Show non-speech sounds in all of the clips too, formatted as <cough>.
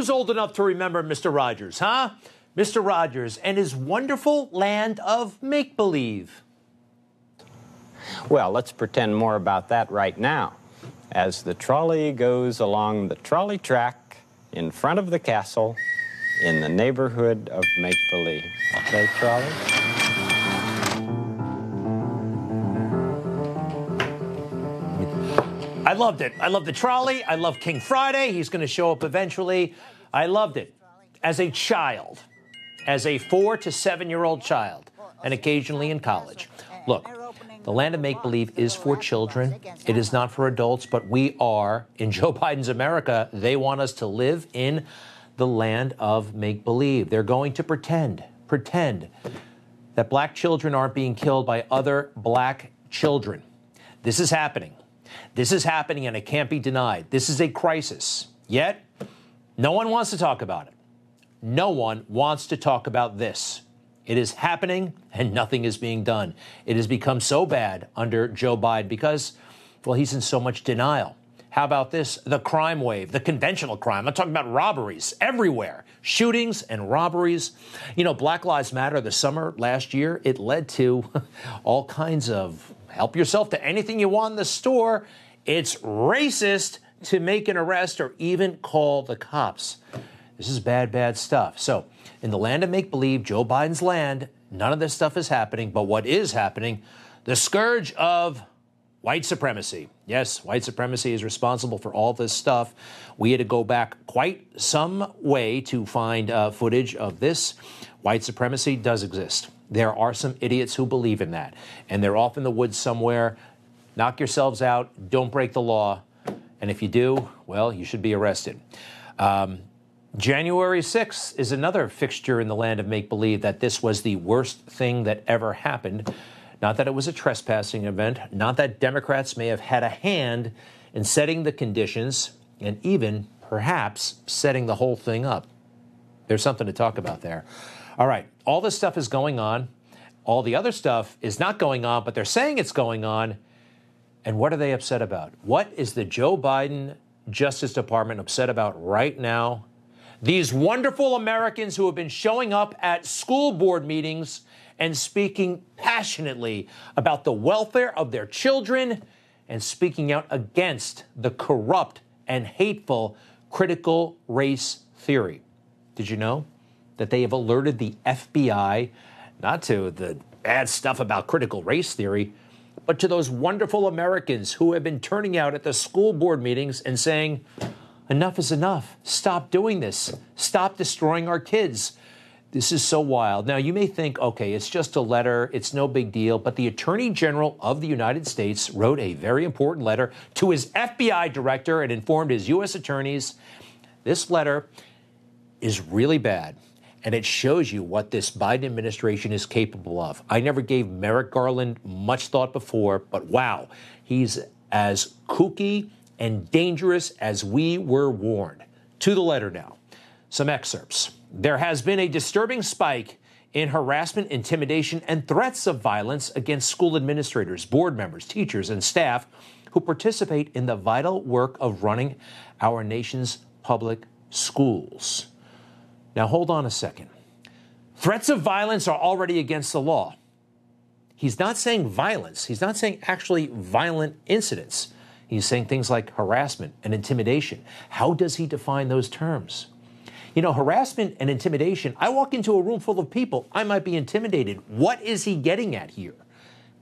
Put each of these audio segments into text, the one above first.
Who's old enough to remember Mr. Rogers, huh? Mr. Rogers and his wonderful land of make believe. Well, let's pretend more about that right now. As the trolley goes along the trolley track in front of the castle in the neighborhood of make believe. Okay, trolley? I loved it. I loved the trolley. I love King Friday. He's going to show up eventually. I loved it as a child, as a four to seven year old child, and occasionally in college. Look, the land of make believe is for children. It is not for adults, but we are, in <laughs> Joe Biden's America, they want us to live in the land of make believe. They're going to pretend, pretend that black children aren't being killed by other black children. This is happening. This is happening and it can't be denied. This is a crisis. Yet, no one wants to talk about it. No one wants to talk about this. It is happening and nothing is being done. It has become so bad under Joe Biden because, well, he's in so much denial. How about this? The crime wave, the conventional crime. I'm talking about robberies everywhere, shootings and robberies. You know, Black Lives Matter, the summer last year, it led to <laughs> all kinds of help yourself to anything you want in the store. It's racist to make an arrest or even call the cops. This is bad, bad stuff. So, in the land of make believe, Joe Biden's land, none of this stuff is happening. But what is happening, the scourge of white supremacy. Yes, white supremacy is responsible for all this stuff. We had to go back quite some way to find uh, footage of this. White supremacy does exist. There are some idiots who believe in that, and they're off in the woods somewhere. Knock yourselves out. Don't break the law. And if you do, well, you should be arrested. Um, January 6th is another fixture in the land of make believe that this was the worst thing that ever happened. Not that it was a trespassing event, not that Democrats may have had a hand in setting the conditions and even perhaps setting the whole thing up. There's something to talk about there. All right, all this stuff is going on. All the other stuff is not going on, but they're saying it's going on. And what are they upset about? What is the Joe Biden Justice Department upset about right now? These wonderful Americans who have been showing up at school board meetings and speaking passionately about the welfare of their children and speaking out against the corrupt and hateful critical race theory. Did you know that they have alerted the FBI not to the bad stuff about critical race theory, but to those wonderful Americans who have been turning out at the school board meetings and saying, Enough is enough. Stop doing this. Stop destroying our kids. This is so wild. Now, you may think, okay, it's just a letter, it's no big deal, but the Attorney General of the United States wrote a very important letter to his FBI director and informed his U.S. attorneys. This letter is really bad, and it shows you what this Biden administration is capable of. I never gave Merrick Garland much thought before, but wow, he's as kooky and dangerous as we were warned. To the letter now. Some excerpts. There has been a disturbing spike in harassment, intimidation, and threats of violence against school administrators, board members, teachers, and staff who participate in the vital work of running our nation's public schools. Now, hold on a second. Threats of violence are already against the law. He's not saying violence, he's not saying actually violent incidents. He's saying things like harassment and intimidation. How does he define those terms? You know, harassment and intimidation, I walk into a room full of people, I might be intimidated. What is he getting at here?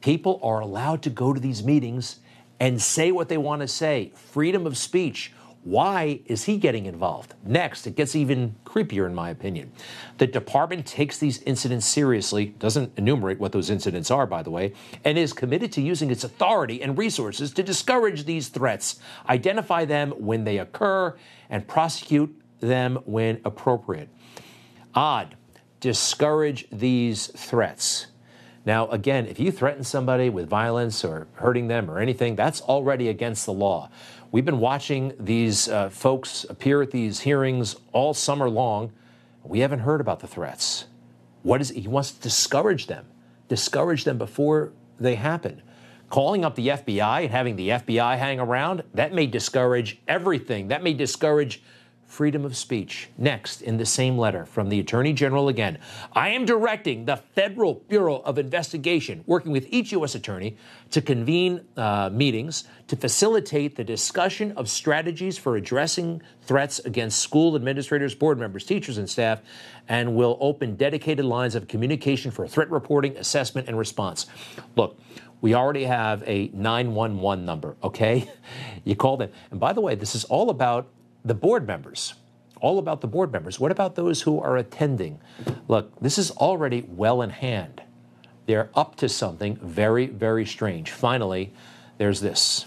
People are allowed to go to these meetings and say what they want to say. Freedom of speech. Why is he getting involved? Next, it gets even creepier, in my opinion. The department takes these incidents seriously, doesn't enumerate what those incidents are, by the way, and is committed to using its authority and resources to discourage these threats, identify them when they occur, and prosecute them when appropriate. Odd. Discourage these threats. Now, again, if you threaten somebody with violence or hurting them or anything, that's already against the law. We've been watching these uh, folks appear at these hearings all summer long. We haven't heard about the threats. What is he wants to discourage them, discourage them before they happen. Calling up the FBI and having the FBI hang around, that may discourage everything. That may discourage freedom of speech. Next, in the same letter from the Attorney General again, I am directing the Federal Bureau of Investigation, working with each U.S. attorney, to convene uh, meetings to facilitate the discussion of strategies for addressing threats against school administrators, board members, teachers, and staff, and will open dedicated lines of communication for threat reporting, assessment, and response. Look, we already have a 911 number, okay? <laughs> You call them. And by the way, this is all about the board members, all about the board members. What about those who are attending? Look, this is already well in hand. They're up to something very, very strange. Finally, there's this.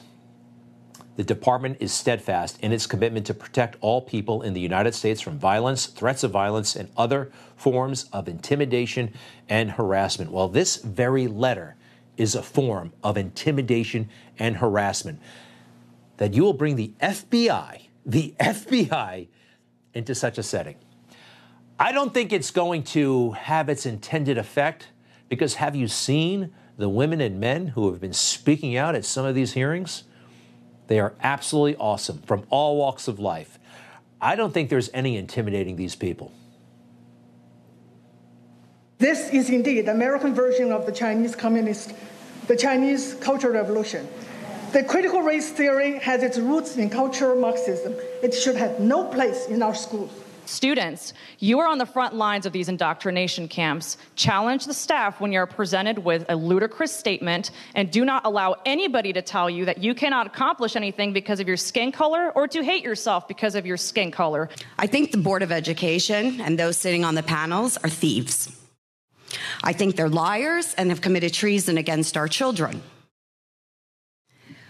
The department is steadfast in its commitment to protect all people in the United States from violence, threats of violence, and other forms of intimidation and harassment. Well, this very letter is a form of intimidation and harassment. That you will bring the FBI the <laughs> FBI into such a setting. I don't think it's going to have its intended effect because have you seen the women and men who have been speaking out at some of these hearings? They are absolutely awesome from all walks of life. I don't think there's any intimidating these people. This is indeed the American version of the Chinese communist, the Chinese Cultural Revolution. The critical race theory has its roots in cultural Marxism. It should have no place in our schools. Students, you are on the front lines of these indoctrination camps. Challenge the staff when you're presented with a ludicrous statement and do not allow anybody to tell you that you cannot accomplish anything because of your skin color or to hate yourself because of your skin color. I think the Board of Education and those sitting on the panels are thieves. I think they're liars and have committed treason against our children.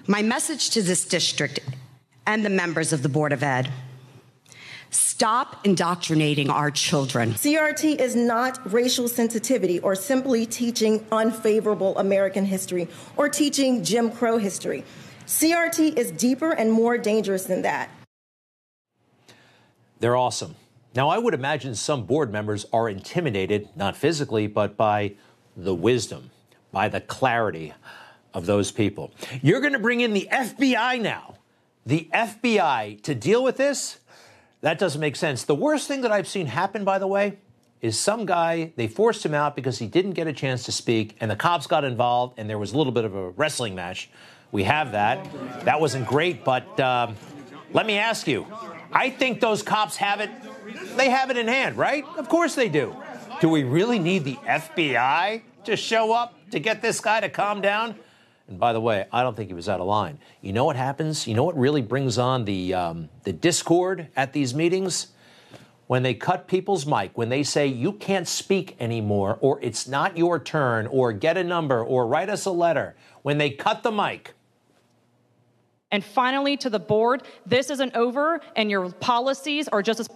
My message to this district and the members of the Board of Ed stop indoctrinating our children. CRT is not racial sensitivity or simply teaching unfavorable American history or teaching Jim Crow history. CRT is deeper and more dangerous than that. They're awesome. Now, I would imagine some board members are intimidated, not physically, but by the wisdom, by the clarity of those people. You're going to bring in the FBI now, the FBI to deal with this? That doesn't make sense. The worst thing that I've seen happen, by the way, is some guy, they forced him out because he didn't get a chance to speak, and the cops got involved, and there was a little bit of a wrestling match. We have that. That wasn't great, but um, let me ask you I think those cops have it, they have it in hand, right? Of course they do. Do we really need the FBI to show up to get this guy to calm down? And by the way, I don't think he was out of line. You know what happens? You know what really brings on the, um, the discord at these meetings? When they cut people's mic, when they say you can't speak anymore, or it's not your turn, or get a number, or write us a letter, when they cut the mic. And finally, to the board, this isn't over, and your policies are just as.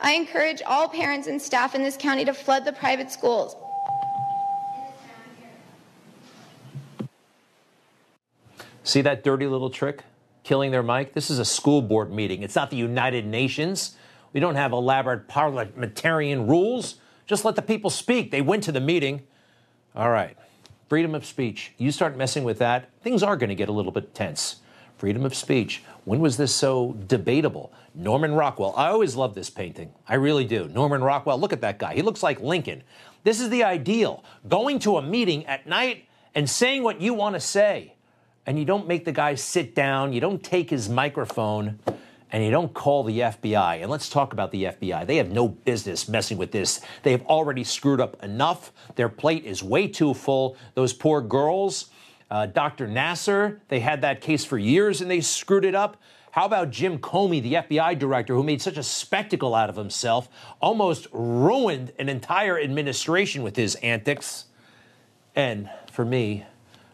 I encourage all parents and staff in this county to flood the private schools. See that dirty little trick? Killing their mic? This is a school board meeting. It's not the United Nations. We don't have elaborate parliamentarian rules. Just let the people speak. They went to the meeting. All right. Freedom of speech. You start messing with that, things are going to get a little bit tense. freedom of speech. When was this so debatable? Norman Rockwell. I always love this painting. I really do. Norman Rockwell, look at that guy. He looks like Lincoln. This is the ideal. Going to a meeting at night and saying what you want to say. And you don't make the guy sit down, you don't take his microphone, and you don't call the FBI. And let's talk about the FBI. They have no business messing with this. They have already screwed up enough. Their plate is way too full. Those poor girls, uh, Dr. Nassar, they had that case for years and they screwed it up. How about Jim Comey, the FBI director, who made such a spectacle out of himself, almost ruined an entire administration with his antics? And for me,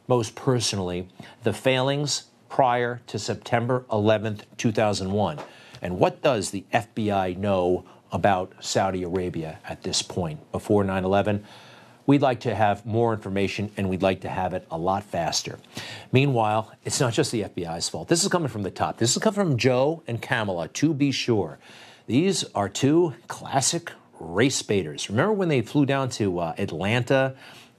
most personally, the failings prior to September 11th, 2001. And what does the FBI know about Saudi Arabia at this point before 9 11? We'd like to have more information and we'd like to have it a lot faster. Meanwhile, it's not just the FBI's fault. This is coming from the top. This is coming from Joe and Kamala, to be sure. These are two classic race baiters. Remember when they flew down to uh, Atlanta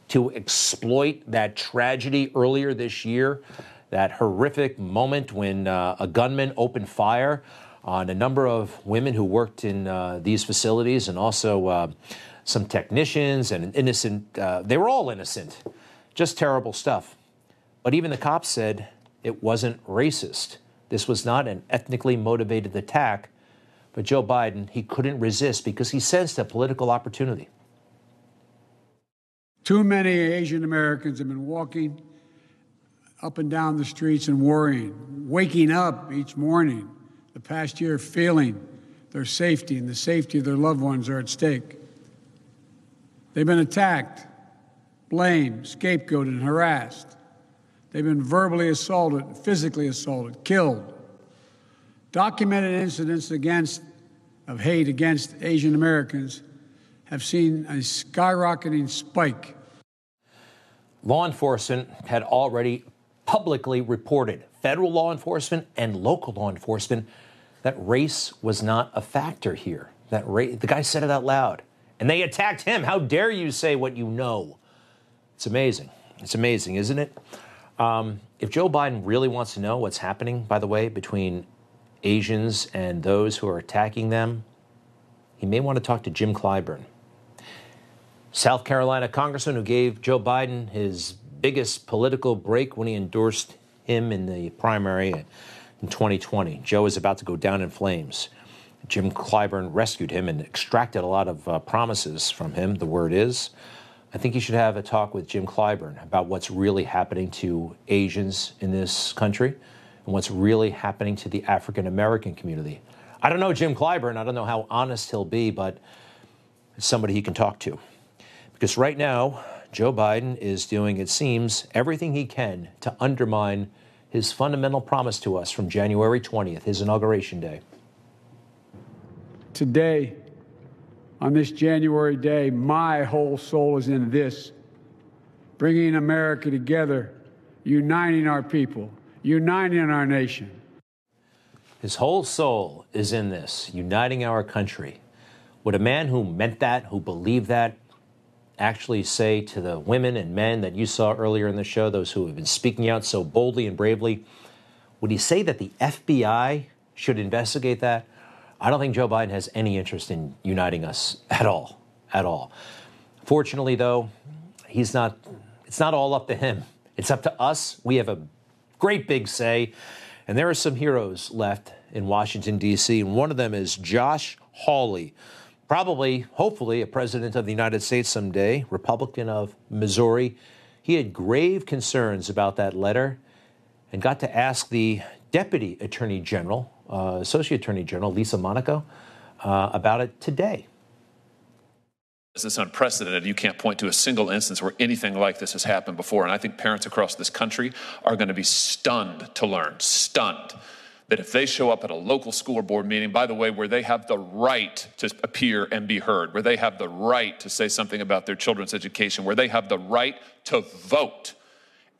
to exploit that tragedy earlier this year? That horrific moment when uh, a gunman opened fire on a number of women who worked in uh, these facilities and also uh, some technicians and an innocent, uh, they were all innocent. Just terrible stuff. But even the cops said it wasn't racist. This was not an ethnically motivated attack. But Joe Biden, he couldn't resist because he sensed a political opportunity. Too many Asian Americans have been walking up and down the streets and worrying, waking up each morning the past year feeling their safety and the safety of their loved ones are at stake. They've been attacked, blamed, scapegoated, and harassed. They've been verbally assaulted, physically assaulted, killed. Documented incidents against of hate against Asian Americans have seen a skyrocketing spike. Law enforcement had already publicly reported, federal law enforcement and local law enforcement, that race was not a factor here. That ra- the guy said it out loud and they attacked him. How dare you say what you know? It's amazing. It's amazing, isn't it? Um, if Joe Biden really wants to know what's happening, by the way, between Asians and those who are attacking them, he may want to talk to Jim Clyburn, South Carolina congressman who gave Joe Biden his biggest political break when he endorsed him in the primary in 2020. Joe is about to go down in flames. Jim Clyburn rescued him and extracted a lot of uh, promises from him, the word is. I think you should have a talk with Jim Clyburn about what's really happening to Asians in this country and what's really happening to the African American community. I don't know Jim Clyburn. I don't know how honest he'll be, but it's somebody he can talk to. Because right now, Joe Biden is doing, it seems, everything he can to undermine his fundamental promise to us from January 20th, his inauguration day. Today, on this January day, my whole soul is in this bringing America together, uniting our people, uniting our nation. His whole soul is in this, uniting our country. Would a man who meant that, who believed that, actually say to the women and men that you saw earlier in the show, those who have been speaking out so boldly and bravely, would he say that the FBI should investigate that? I don't think Joe Biden has any interest in uniting us at all, at all. Fortunately, though, he's not. It's not all up to him. It's up to us. We have a great big say, and there are some heroes left in Washington D.C. And one of them is Josh Hawley, probably, hopefully, a president of the United States someday, Republican of Missouri. He had grave concerns about that letter and got to ask the Deputy Attorney General, uh, Associate Attorney General Lisa Monaco, uh, about it today. This is unprecedented. You can't point to a single instance where anything like this has happened before. And I think parents across this country are going to be stunned to learn, stunned, that if they show up at a local school board meeting, by the way, where they have the right to appear and be heard, where they have the right to say something about their children's education, where they have the right to vote,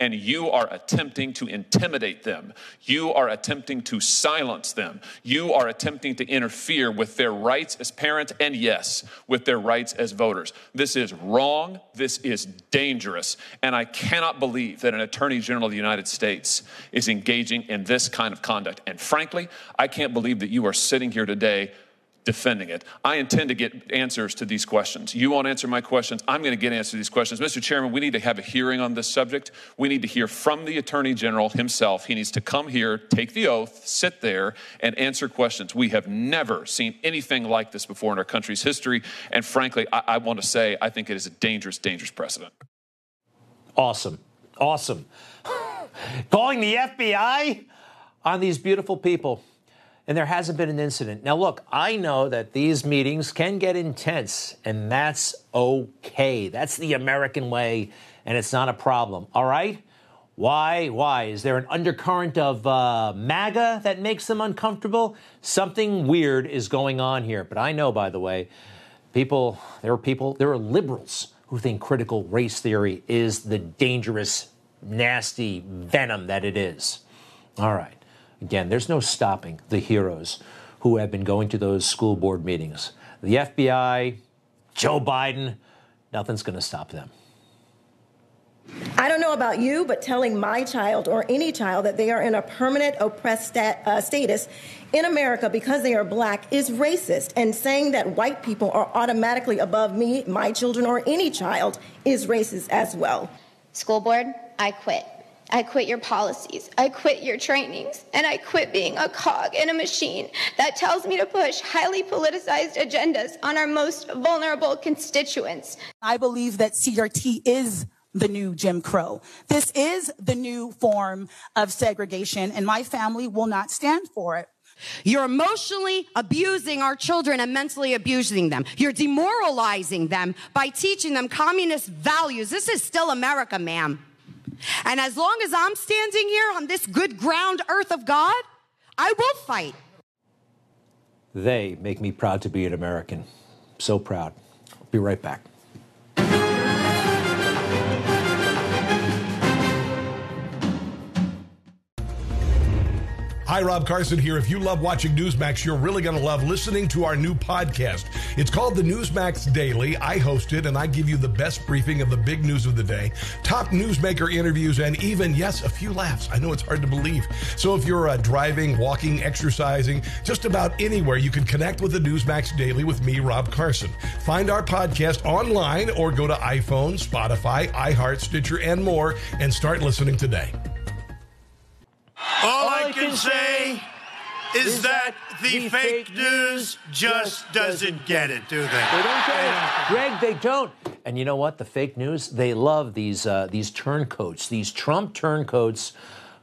and you are attempting to intimidate them. You are attempting to silence them. You are attempting to interfere with their rights as parents and, yes, with their rights as voters. This is wrong. This is dangerous. And I cannot believe that an Attorney General of the United States is engaging in this kind of conduct. And frankly, I can't believe that you are sitting here today defending it. I intend to get answers to these questions. You won't answer my questions. I'm going to get answers to these questions. Mr. Chairman, we need to have a hearing on this subject. We need to hear from the Attorney General himself. He needs to come here, take the oath, sit there, and answer questions. We have never seen anything like this before in our country's history. And frankly, I, I want to say I think it is a dangerous, dangerous precedent. Awesome. Awesome. Calling the FBI on these beautiful people and there hasn't been an incident. Now, look, I know that these meetings can get intense, and that's okay. That's the American way, and it's not a problem, all right? Why? Why? Is there an undercurrent of uh, MAGA that makes them uncomfortable? Something weird is going on here. But I know, by the way, people, there are people, there are liberals who think critical race theory is the dangerous, nasty venom that it is. All right. Again, there's no stopping the heroes who have been going to those school board meetings. The FBI, Joe Biden, nothing's going to stop them. I don't know about you, but telling my child or any child that they are in a permanent oppressed stat, uh, status in America because they are black is racist. And saying that white people are automatically above me, my children, or any child is racist as well. School board, I quit. I quit your policies. I quit your trainings. And I quit being a cog in a machine that tells me to push highly politicized agendas on our most vulnerable constituents. I believe that CRT is the new Jim Crow. This is the new form of segregation, and my family will not stand for it. You're emotionally abusing our children and mentally abusing them. You're demoralizing them by teaching them communist values. This is still America, ma'am. And as long as I'm standing here on this good ground earth of God, I will fight. They make me proud to be an American. So proud. Be right back. Hi, Rob Carson here. If you love watching Newsmax, you're really going to love listening to our new podcast. It's called the Newsmax Daily. I host it and I give you the best briefing of the big news of the day, top newsmaker interviews, and even, yes, a few laughs. I know it's hard to believe. So if you're uh, driving, walking, exercising, just about anywhere, you can connect with the Newsmax Daily with me, Rob Carson. Find our podcast online or go to iPhone, Spotify, iHeart, Stitcher, and more and start listening today. All I can say is that the fake news just doesn't get it, do they? They don't get it. Greg, they don't. And you know what? The fake news, they love these uh, these turncoats, these Trump turncoats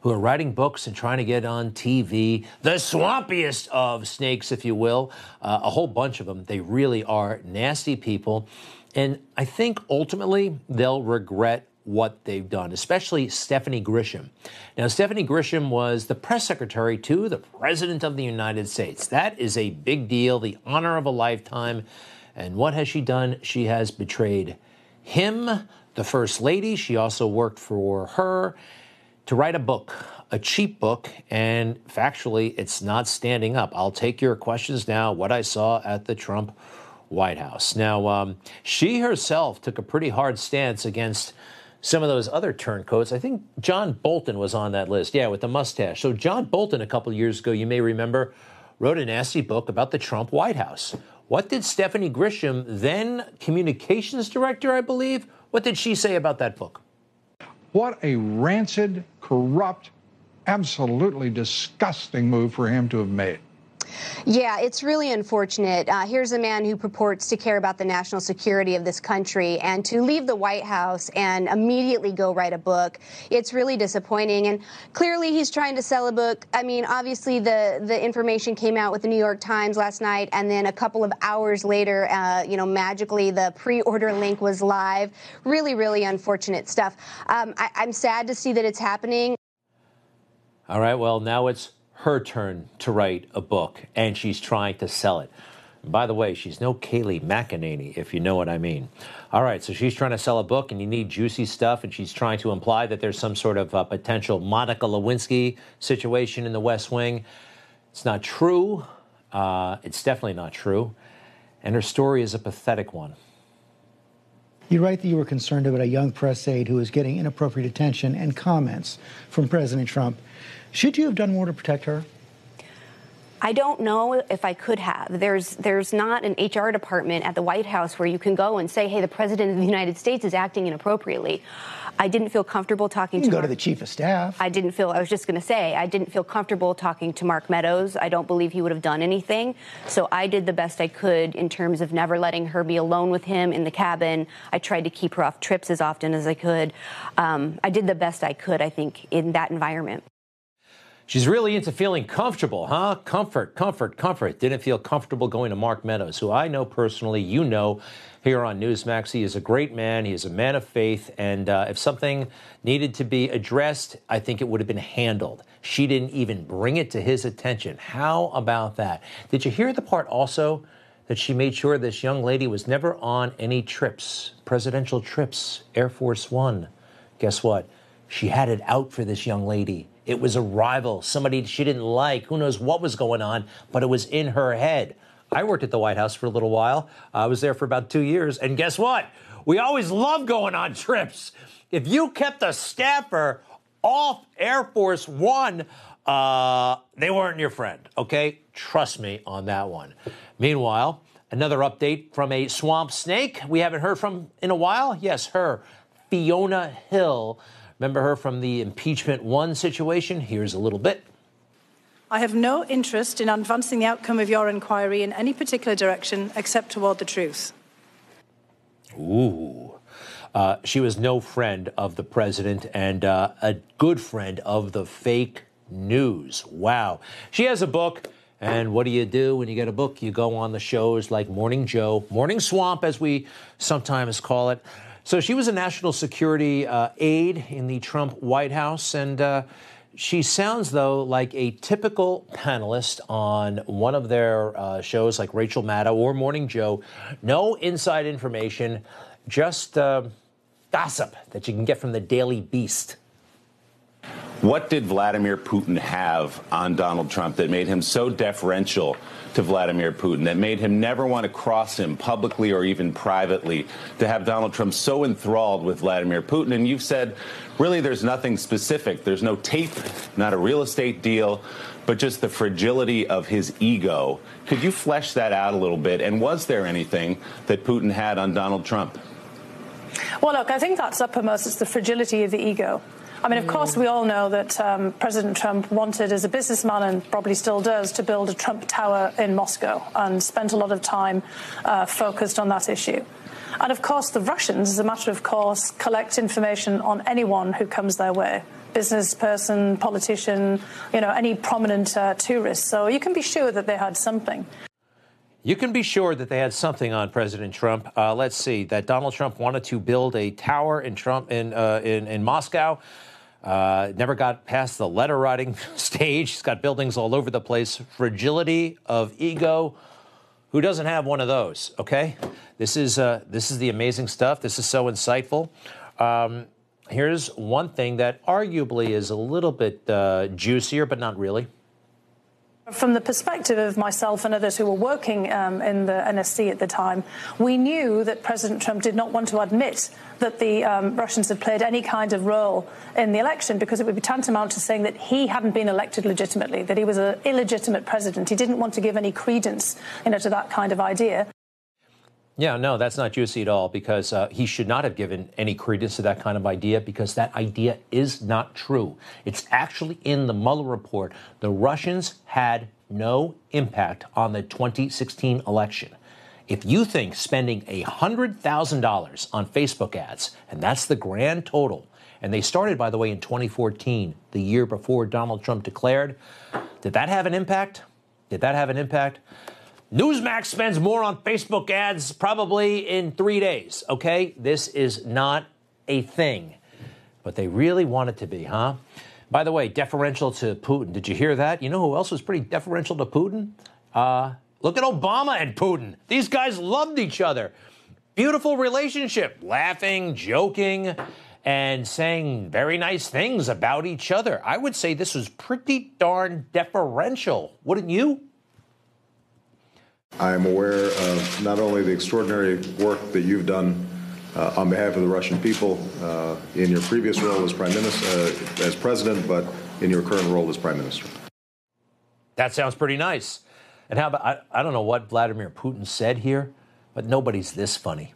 who are writing books and trying to get on TV, the swampiest of snakes, if you will, uh, a whole bunch of them. They really are nasty people. And I think ultimately they'll regret what they've done, especially Stephanie Grisham. Now, Stephanie Grisham was the press secretary to the President of the United States. That is a big deal, the honor of a lifetime. And what has she done? She has betrayed him, the First Lady. She also worked for her to write a book, a cheap book, and factually, it's not standing up. I'll take your questions now. What I saw at the Trump White House. Now, um, she herself took a pretty hard stance against some of those other turncoats. I think John Bolton was on that list. Yeah, with the mustache. So John Bolton, a couple years ago, you may remember, wrote a nasty book about the Trump White House. What did Stephanie Grisham, then communications director, I believe, what did she say about that book? What a rancid, corrupt, absolutely disgusting move for him to have made. Yeah, it's really unfortunate. Uh, here's a man who purports to care about the national security of this country and to leave the White House and immediately go write a book. It's really disappointing. And clearly, he's trying to sell a book. I mean, obviously, the, the information came out with the New York Times last night, and then a couple of hours later, uh, you know, magically the pre order link was live. Really, really unfortunate stuff. Um, I, I'm sad to see that it's happening. All right, well, now it's her turn to write a book, and she's trying to sell it. By the way, she's no Kayleigh McEnany, if you know what I mean. All right, so she's trying to sell a book, and you need juicy stuff, and she's trying to imply that there's some sort of uh, potential Monica Lewinsky situation in the West Wing. It's not true. Uh, it's definitely not true. And her story is a pathetic one. You write that you were concerned about a young press aide who was getting inappropriate attention and comments from President Trump. Should you have done more to protect her? I don't know if I could have. There's there's not an HR department at the White House where you can go and say, "Hey, the president of the United States is acting inappropriately." I didn't feel comfortable talking You can to go to the chief of staff. I didn't feel. I was just going to say I didn't feel comfortable talking to Mark Meadows. I don't believe he would have done anything. So I did the best I could in terms of never letting her be alone with him in the cabin. I tried to keep her off trips as often as I could. Um, I did the best I could. I think in that environment. She's really into feeling comfortable, huh? Comfort, comfort, comfort. Didn't feel comfortable going to Mark Meadows, who I know personally, you know, here on Newsmax. He is a great man. He is a man of faith. And uh, if something needed to be addressed, I think it would have been handled. She didn't even bring it to his attention. How about that? Did you hear the part also that she made sure this young lady was never on any trips, presidential trips, Air Force One? Guess what? She had it out for this young lady. It was a rival, somebody she didn't like. Who knows what was going on, but it was in her head. I worked at the White House for a little while. I was there for about two years. And guess what? We always love going on trips. If you kept a staffer off Air Force One, uh, they weren't your friend, okay? Trust me on that one. Meanwhile, another update from a swamp snake we haven't heard from in a while. Yes, her, Fiona Hill. Remember her from the impeachment one situation? Here's a little bit. I have no interest in advancing the outcome of your inquiry in any particular direction except toward the truth. Ooh. Uh, she was no friend of the president and uh, a good friend of the fake news. Wow. She has a book. And what do you do when you get a book? You go on the shows like Morning Joe, Morning Swamp, as we sometimes call it. So she was a national security uh, aide in the Trump White House. And uh, she sounds, though, like a typical panelist on one of their uh, shows like Rachel Maddow or Morning Joe. No inside information, just uh, gossip that you can get from the Daily Beast. What did Vladimir Putin have on Donald Trump that made him so deferential to Vladimir Putin, that made him never want to cross him publicly or even privately, to have Donald Trump so enthralled with Vladimir Putin? And you've said, really, there's nothing specific. There's no tape, not a real estate deal, but just the fragility of his ego. Could you flesh that out a little bit? And was there anything that Putin had on Donald Trump? Well, look, I think that's uppermost. It's the fragility of the ego. I mean, of course, we all know that um, President Trump wanted, as a businessman, and probably still does, to build a Trump Tower in Moscow and spent a lot of time uh, focused on that issue. And of course, the Russians, as a matter of course, collect information on anyone who comes their way business person, politician, you know, any prominent uh, tourist. So you can be sure that they had something. You can be sure that they had something on President Trump. Uh, let's see that Donald Trump wanted to build a tower in Trump in uh, in, in Moscow. Uh, never got past the letter writing <laughs> stage. He's got buildings all over the place. Fragility of ego. Who doesn't have one of those? Okay, this is uh, this is the amazing stuff. This is so insightful. Um, here's one thing that arguably is a little bit uh, juicier, but not really. From the perspective of myself and others who were working um, in the NSC at the time, we knew that President Trump did not want to admit that the um, Russians had played any kind of role in the election because it would be tantamount to saying that he hadn't been elected legitimately, that he was an illegitimate president. He didn't want to give any credence you know, to that kind of idea. Yeah, no, that's not juicy at all because uh, he should not have given any credence to that kind of idea because that idea is not true. It's actually in the Mueller report. The Russians had no impact on the 2016 election. If you think spending $100,000 on Facebook ads, and that's the grand total, and they started, by the way, in 2014, the year before Donald Trump declared, did that have an impact? Did that have an impact? Newsmax spends more on Facebook ads probably in three days, okay? This is not a thing. But they really want it to be, huh? By the way, deferential to Putin. Did you hear that? You know who else was pretty deferential to Putin? Uh, Look at Obama and Putin. These guys loved each other. Beautiful relationship, laughing, joking, and saying very nice things about each other. I would say this was pretty darn deferential, wouldn't you? I am aware of not only the extraordinary work that you've done uh, on behalf of the Russian people uh, in your previous role as prime minister, uh, as president, but in your current role as prime minister. That sounds pretty nice. And how about, I, I don't know what Vladimir Putin said here, but nobody's this funny.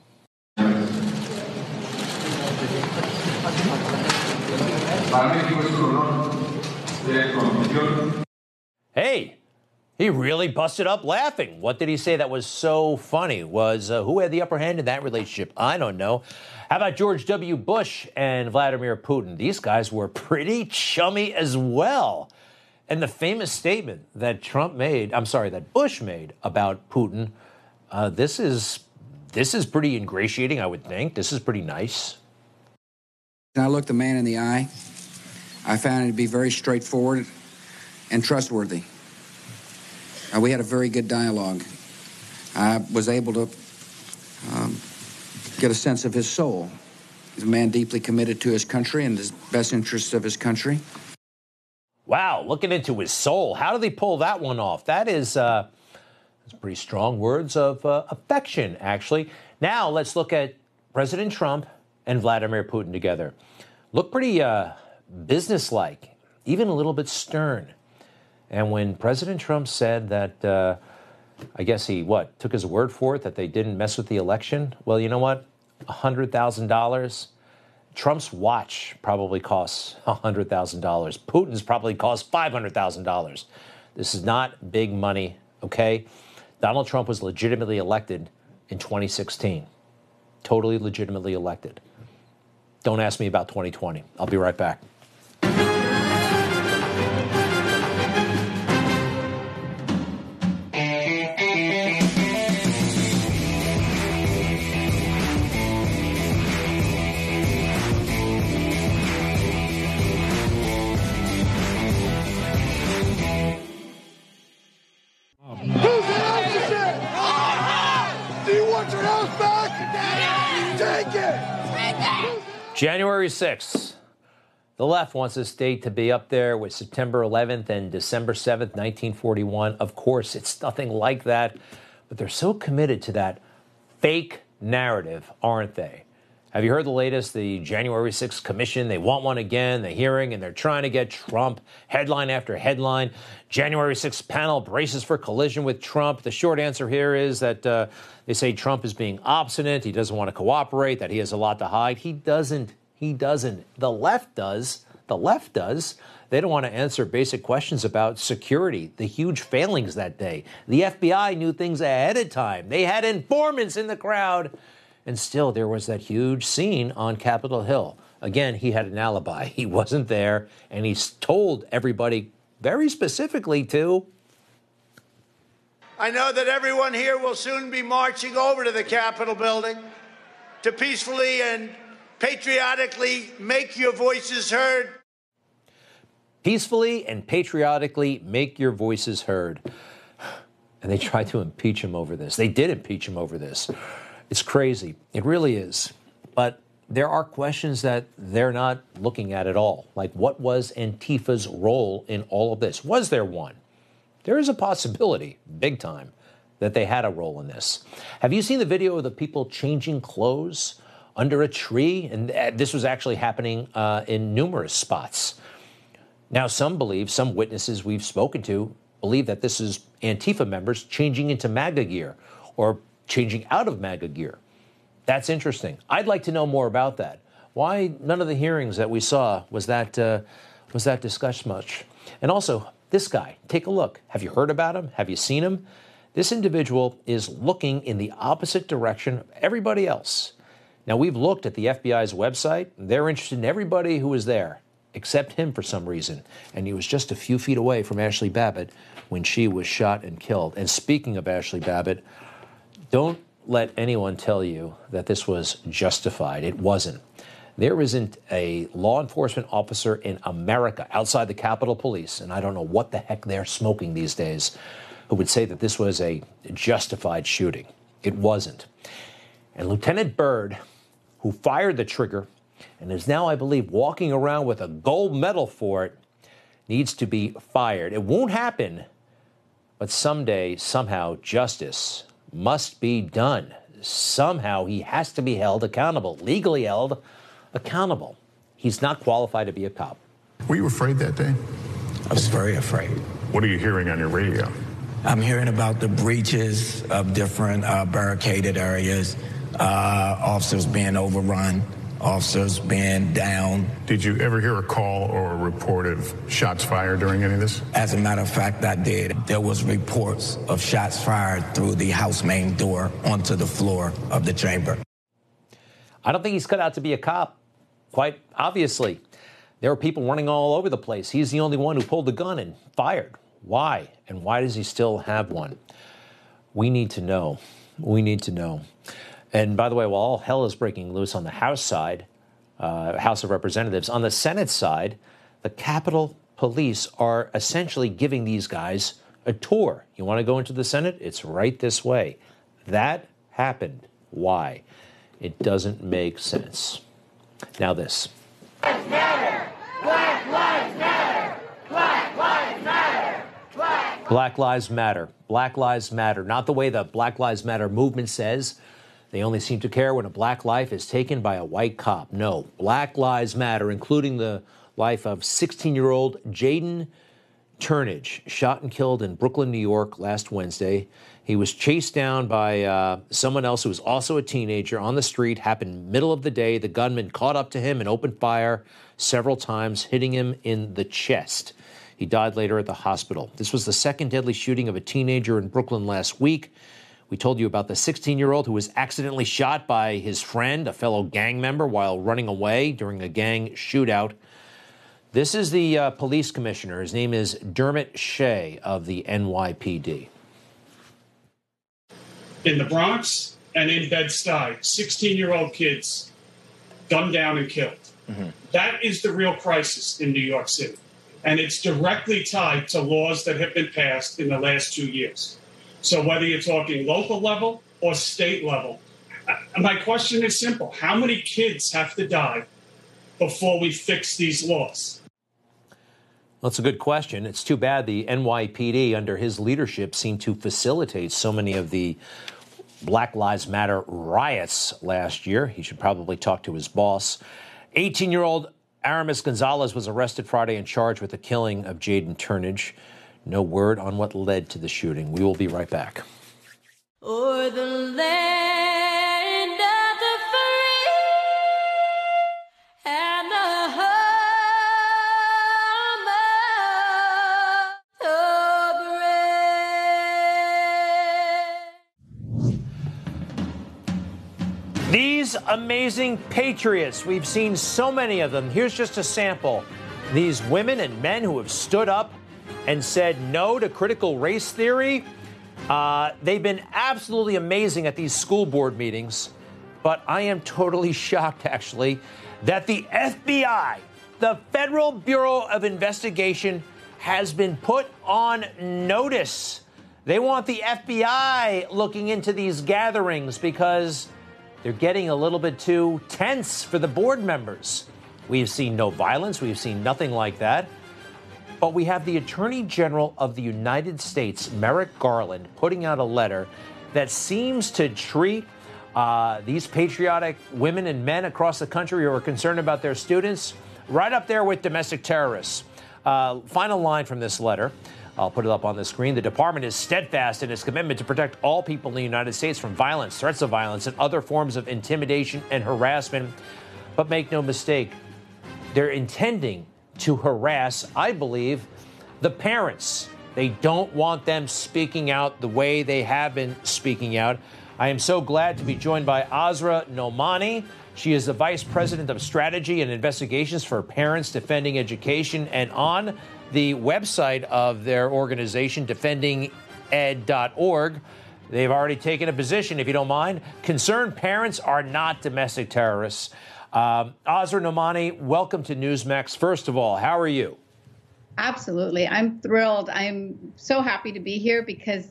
He really busted up laughing. What did he say that was so funny? Was uh, who had the upper hand in that relationship? I don't know. How about George W. Bush and Vladimir Putin? These guys were pretty chummy as well. And the famous statement that Trump made, I'm sorry, that Bush made about Putin, uh, this is this is pretty ingratiating, I would think. This is pretty nice. I looked the man in the eye. I found it to be very straightforward and trustworthy. Uh, we had a very good dialogue. I was able to um, get a sense of his soul. He's a man deeply committed to his country and the best interests of his country. Wow, looking into his soul. How do they pull that one off? That is uh, that's pretty strong words of uh, affection, actually. Now let's look at President Trump and Vladimir Putin together. Look pretty uh, businesslike, even a little bit stern. And when President Trump said that, uh, I guess he what took his word for it that they didn't mess with the election. Well, you know what? hundred thousand dollars. Trump's watch probably costs hundred thousand dollars. Putin's probably costs five hundred thousand dollars. This is not big money. Okay, Donald Trump was legitimately elected in 2016. Totally legitimately elected. Don't ask me about 2020. I'll be right back. January 6th. The left wants this date to be up there with September 11th and December 7th, 1941. Of course, it's nothing like that, but they're so committed to that fake narrative, aren't they? Have you heard the latest? The January 6th commission, they want one again, the hearing, and they're trying to get Trump headline after headline. January 6th panel braces for collision with Trump. The short answer here is that uh, they say Trump is being obstinate. He doesn't want to cooperate, that he has a lot to hide. He doesn't. He doesn't. The left does. The left does. They don't want to answer basic questions about security, the huge failings that day. The FBI knew things ahead of time. They had informants in the crowd. And still, there was that huge scene on Capitol Hill. Again, he had an alibi. <laughs> He wasn't there, and he's told everybody very specifically to I know that everyone here will soon be marching over to the Capitol building to peacefully and patriotically make your voices heard. Peacefully and patriotically make your voices heard. And they tried to impeach him over this. They did impeach him over this. It's crazy. It really is. But there are questions that they're not looking at at all. Like, what was Antifa's role in all of this? Was there one? There is a possibility, big time, that they had a role in this. Have you seen the video of the people changing clothes under a tree? And uh, this was actually happening uh, in numerous spots. Now, some believe, some witnesses we've spoken to believe that this is Antifa members changing into MAGA gear or changing out of MAGA gear. That's interesting. I'd like to know more about that. Why none of the hearings that we saw was that uh, was that discussed much? And also, this guy, take a look. Have you heard about him? Have you seen him? This individual is looking in the opposite direction of everybody else. Now, we've looked at the FBI's website. They're interested in everybody who was there, except him for some reason. And he was just a few feet away from Ashley Babbitt when she was shot and killed. And speaking of Ashley Babbitt, don't let anyone tell you that this was justified. It wasn't. There isn't a law enforcement officer in America outside the Capitol Police, and I don't know what the heck they're smoking these days, who would say that this was a justified shooting. It wasn't. And Lieutenant Byrd, who fired the trigger and is now, I believe, walking around with a gold medal for it, needs to be fired. It won't happen, but someday, somehow, justice must be done. Somehow he has to be held accountable, legally held accountable. He's not qualified to be a cop. Were you afraid that day? I was very afraid. What are you hearing on your radio? I'm hearing about the breaches of different uh, barricaded areas, uh, officers being overrun, officers being down. Did you ever hear a call or a report of shots fired during any of this? As a matter of fact, I did. There was reports of shots fired through the house main door onto the floor of the chamber. I don't think he's cut out to be a cop, quite obviously. There were people running all over the place. He's the only one who pulled the gun and fired. Why? And why does he still have one? We need to know. We need to know. And by the way, while all hell is breaking loose on the House side, uh, House of Representatives, on the Senate side, the Capitol Police are essentially giving these guys a tour. You want to go into the Senate? It's right this way. That happened. Why? It doesn't make sense. Now, this. Black lives matter! Black lives matter! Black Black Lives Matter. Black Lives Matter. Not the way the Black Lives Matter movement says. They only seem to care when a black life is taken by a white cop. No, Black Lives Matter, including the life of 16 year old Jaden Turnage, shot and killed in Brooklyn, New York last Wednesday. He was chased down by uh, someone else who was also a teenager on the street. Happened middle of the day. The gunman caught up to him and opened fire several times, hitting him in the chest. He died later at the hospital. This was the second deadly shooting of a teenager in Brooklyn last week. We told you about the 16 year old who was accidentally shot by his friend, a fellow gang member, while running away during a gang shootout. This is the uh, police commissioner. His name is Dermot Shea of the NYPD. In the Bronx and in Bed-Stuy, 16 year old kids gunned down and killed. That is the real crisis in New York City. And it's directly tied to laws that have been passed in the last two years. So whether you're talking local level or state level, uh, my question is simple. How many kids have to die before we fix these laws? That's a good question. It's too bad the NYPD, under his leadership, seemed to facilitate so many of the Black Lives Matter riots last year. He should probably talk to his boss. 18 year old Aramis Gonzalez was arrested Friday and charged with the killing of Jaden Turnage. No word on what led to the shooting. We will be right back. Or the land of the free and the home of the These amazing patriots, we've seen so many of them. Here's just a sample. These women and men who have stood up and said no to critical race theory. Uh, they've been absolutely amazing at these school board meetings. But I am totally <laughs> shocked, actually, that the FBI, the Federal Bureau of Investigation, has been put on notice. They want the FBI looking into these gatherings because they're getting a little bit too tense for the board members. We've seen no violence, we've seen nothing like that. But we have the Attorney General of the United States, Merrick Garland, putting out a letter that seems to treat uh, these patriotic women and men across the country who are concerned about their students right up there with domestic terrorists. Uh, final line from this letter. I'll put it up on the screen. The department is steadfast in its commitment to protect all people in the United States from violence, threats of violence, and other forms of intimidation and harassment. But make no mistake, they're intending to harass, I believe, the parents. They don't want them speaking out the way they have been speaking out. I am so glad to be joined by Azra Nomani. She is the Vice President of Strategy and Investigations for Parents Defending Education. And on the website of their organization, defendinged.org, they've already taken a position, if you don't mind. Concerned parents are not domestic terrorists. Um, Azra Nomani, welcome to Newsmax. First of all, how are you? Absolutely. I'm thrilled. I'm so happy to be here because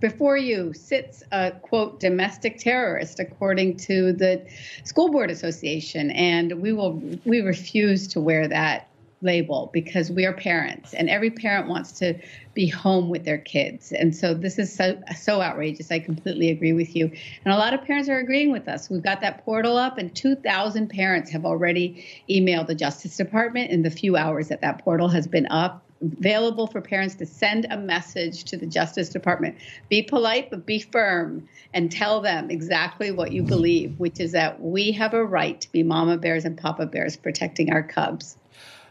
before you sits a quote domestic terrorist according to the school board association and we will we refuse to wear that label because we are parents and every parent wants to be home with their kids and so this is so so outrageous i completely agree with you and a lot of parents are agreeing with us we've got that portal up and 2000 parents have already emailed the justice department in the few hours that that portal has been up available for parents to send a message to the Justice Department. Be polite, but be firm and tell them exactly what you believe, which is that we have a right to be mama bears and papa bears protecting our cubs.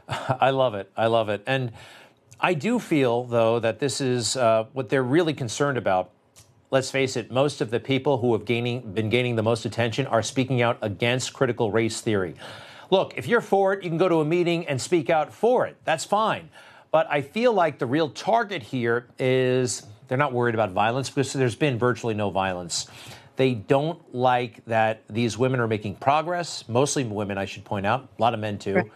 <laughs> I love it. I love it. And I do feel, though, that this is uh, what they're really concerned about. Let's face it, most of the people who have gaining, been gaining the most attention are speaking out against critical race theory. Look, if you're for it, you can go to a meeting and speak out for it. That's fine. But I feel like the real target here is they're not worried about violence because there's been virtually no violence. They don't like that these women are making progress, mostly women, I should point out, a lot of men too,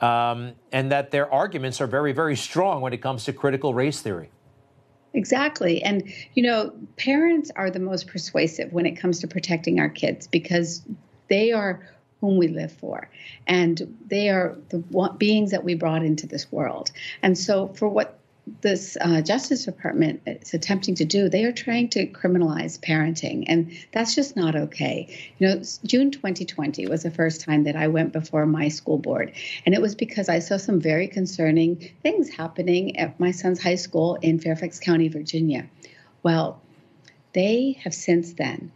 um, and that their arguments are very, very strong when it comes to critical race theory. Exactly. And, you know, parents are the most persuasive when it comes to protecting our kids because they are whom we live for. And they are the beings that we brought into this world. And so, for what this uh, Justice Department is attempting to do, they are trying to criminalize parenting, and that's just not okay. You know, June 2020 was the first time that I went before my school board, and it was because I saw some very concerning things happening at my son's high school in Fairfax County, Virginia. Well, they have since then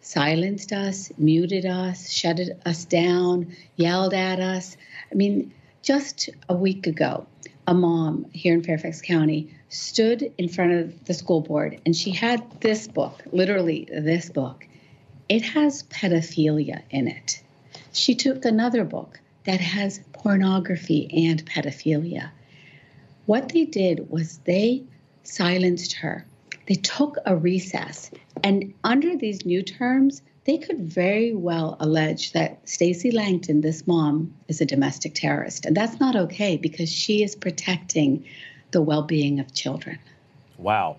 silenced us, muted us, shut us down, yelled at us. I mean, just a week ago, a mom here in Fairfax County stood in front of the school board and she had this book, literally this book. It has pedophilia in it. She took another book that has pornography and pedophilia. What they did was they silenced her. They took a recess and under these new terms, they could very well allege that Stacey Langton, this mom, is a domestic terrorist. And that's not okay because she is protecting the well being of children. Wow.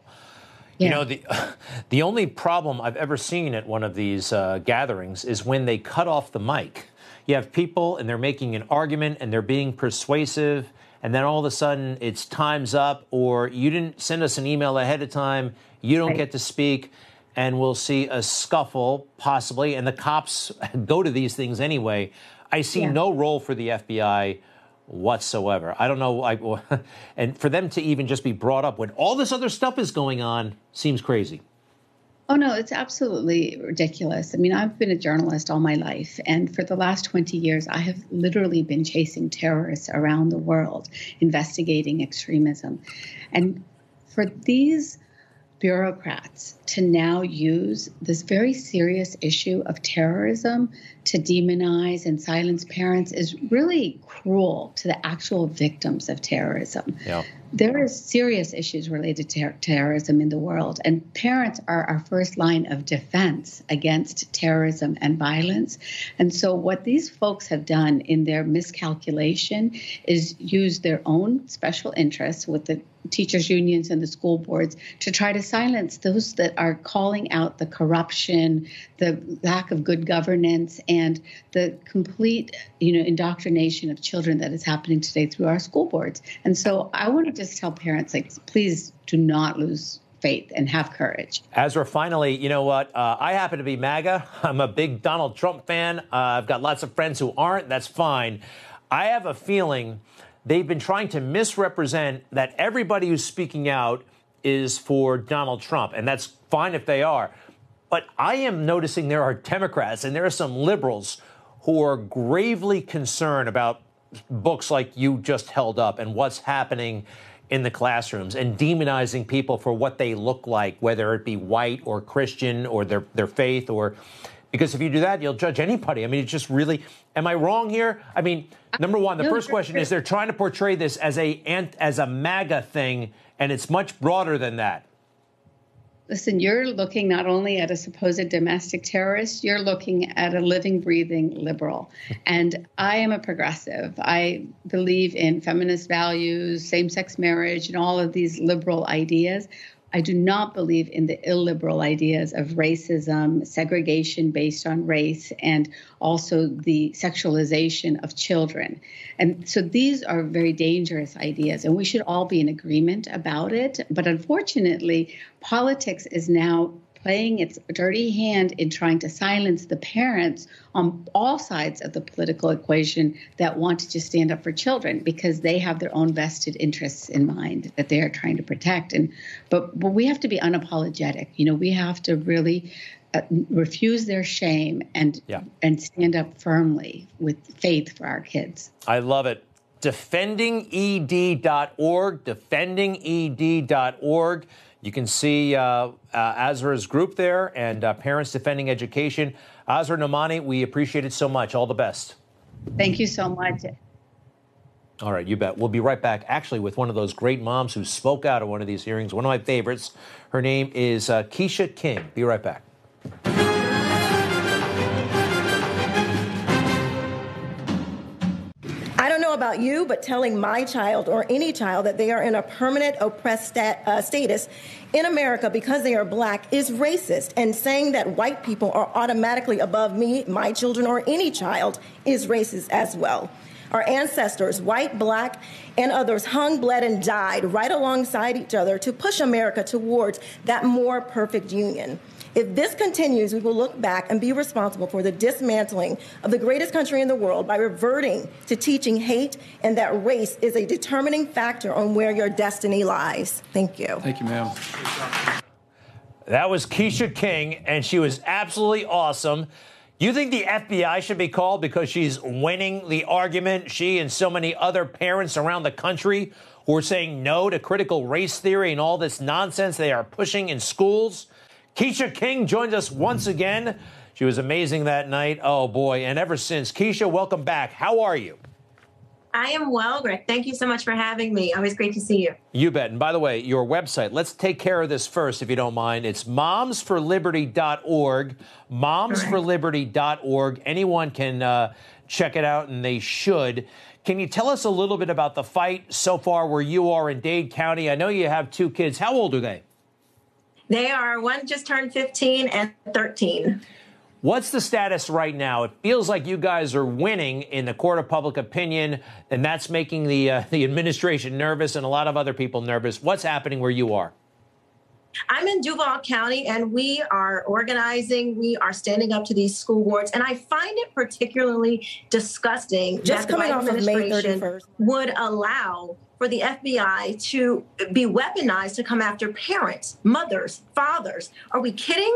Yeah. You know, the, <laughs> the only problem I've ever seen at one of these uh, gatherings is when they cut off the mic. You have people and they're making an argument and they're being persuasive, and then all of a sudden it's time's up, or you didn't send us an email ahead of time, you don't right. get to speak and we'll see a scuffle possibly, and the cops <laughs> go to these things anyway. I see yeah. no role for the FBI whatsoever. I don't know, I, <laughs> and for them to even just be brought up when all this other stuff is going on seems crazy. Oh, no, it's absolutely ridiculous. I mean, I've been a journalist all my life, and for the last 20 years, I have literally been chasing terrorists around the world, investigating extremism. And for these bureaucrats to now use this very serious issue of terrorism to demonize and silence parents is really cruel to the actual victims of terrorism. Yeah. There are serious issues related to ter- terrorism in the world, and parents are our first line of defense against terrorism and violence. And so, what these folks have done in their miscalculation is use their own special interests with the teachers unions and the school boards to try to silence those that are calling out the corruption, the lack of good governance, and the complete, you know, indoctrination of children that is happening today through our school boards. And so I want to just tell parents, like, please do not lose faith and have courage. Azra, finally, you know what? Uh, I happen to be MAGA. I'm a big Donald Trump fan. Uh, I've got lots of friends who aren't. That's fine. I have a feeling they've been trying to misrepresent that everybody who's speaking out is for Donald Trump, and that's fine if they are. But I am noticing there are Democrats and there are some liberals who are gravely concerned about books like you just held up and what's happening in the classrooms and demonizing people for what they look like, whether it be white or Christian or their, their faith or because if you do that, you'll judge anybody. I mean, it's just really. Am I wrong here? I mean, number one, the first question is they're trying to portray this as a as a MAGA thing, and it's much broader than that. listen, you're looking not only at a supposed domestic terrorist, you're looking at a living, breathing liberal. And I am a progressive. I believe in feminist values, same sex marriage, and all of these liberal ideas. I do not believe in the illiberal ideas of racism, segregation based on race, and also the sexualization of children. And so these are very dangerous ideas, and we should all be in agreement about it. But unfortunately, politics is now playing its dirty hand in trying to silence the parents on all sides of the political equation that want to just stand up for children because they have their own vested interests in mind that they are trying to protect and but but we have to be unapologetic you know we have to really uh, refuse their shame and Yeah. and stand up firmly with faith for our kids I love it. Defendinged.org, defendinged.org. You can see uh, uh, Azra's group there and uh, Parents Defending Education. Azra Nomani, we appreciate it so much. All the best. thank you so much All right, you bet. We'll be right back, actually, with one of those great moms who spoke out at one of these hearings, one of my favorites. Her name is uh, Keisha King. Be right back. About you, but telling my child or any child that they are in a permanent oppressed stat, uh, status in America because they are black is racist. And saying that white people are automatically above me, my children, or any child is racist as well. Our ancestors, white, black, and others, hung, bled, and died right alongside each other to push America towards that more perfect union. If this continues, we will look back and be responsible for the dismantling of the greatest country in the world by reverting to teaching hate and that race is a determining factor on where your destiny lies. Thank you. Thank you, ma'am. That was Keisha King, and she was absolutely awesome. You think the FBI should be called because she's winning the argument? She and so many other parents around the country who are saying no to critical race theory and all this nonsense they are pushing in schools. Keisha King joins us once again. She was amazing that night. Oh boy, and ever since. Keisha, welcome back. How are you? I am well, Greg. Thank you so much for having me. Always great to see you. You bet. And by the way, your website, let's take care of this first, if you don't mind. It's momsforliberty.org. Momsforliberty.org. Anyone can uh, check it out, and they should. Can you tell us a little bit about the fight so far where you are in Dade County? I know you have two kids. How old are they? They are one just turned 15 and 13. What's the status right now? It feels like you guys are winning in the court of public opinion, and that's making the uh, <laughs> the administration nervous and a lot of other people nervous. What's happening where you are? I'm in Duval County and we are organizing. We are standing up to these school boards. And I find it particularly disgusting Just that the coming Biden off of May administration 31st. would allow for the FBI to be weaponized to come after parents, mothers, fathers. Are we kidding?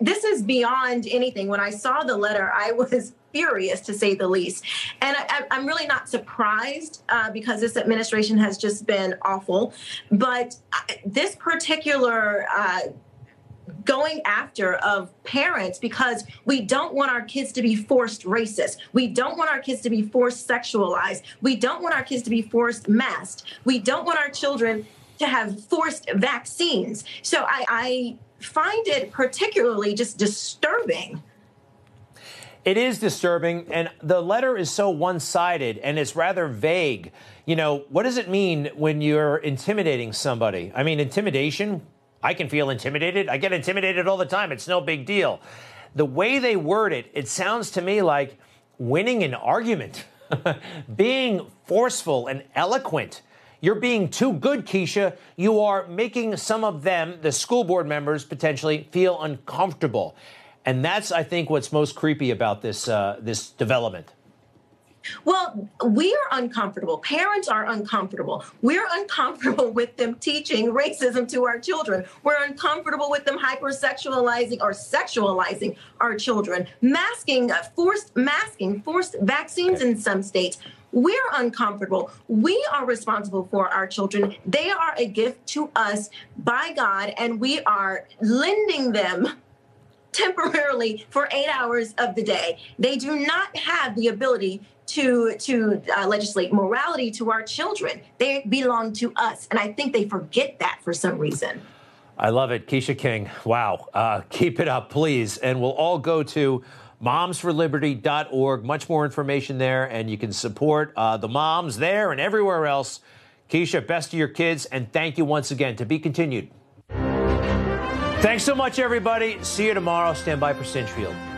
This is beyond anything. When I saw the letter, I <laughs> was furious to say the least. And I, I'm really not surprised uh, because this administration has just been awful. But uh, this particular uh, going after of parents because we don't want our kids to be forced racist. We don't want our kids to be forced sexualized. We don't want our kids to be forced masked. We don't want our children to have forced vaccines. So I, I find it particularly just disturbing. It is disturbing, and the letter is so one sided and it's rather vague. You know, what does it mean when you're intimidating somebody? I mean, intimidation, I can feel intimidated. I get intimidated all the time. It's no big deal. The way they word it, it sounds to me like winning an argument, <laughs> being forceful and eloquent. You're being too good, Keisha. You are making some of them, the school board members, potentially feel uncomfortable. And that's, I think, what's most creepy about this uh, this development. Well, we are uncomfortable. Parents are uncomfortable. We're uncomfortable <laughs> with them teaching racism to our children. We're uncomfortable with them hypersexualizing or sexualizing our children, masking, uh, forced masking, forced vaccines in some states. We're uncomfortable. We are responsible for our children. They are a gift to us by God, and we are lending them <laughs> temporarily for eight hours of the day. They do not have the ability to to uh, legislate morality to our children. They belong to us, and I think they forget that for some reason. I love it. Keisha King. Wow. Uh, keep it up, please. And we'll all go to momsforliberty.org. Much more information there, and you can support uh, the moms there and everywhere else. Keisha, best to your kids, and thank you once again. To be continued. Thanks so much, everybody. See you tomorrow. Stand by for Stinchfield.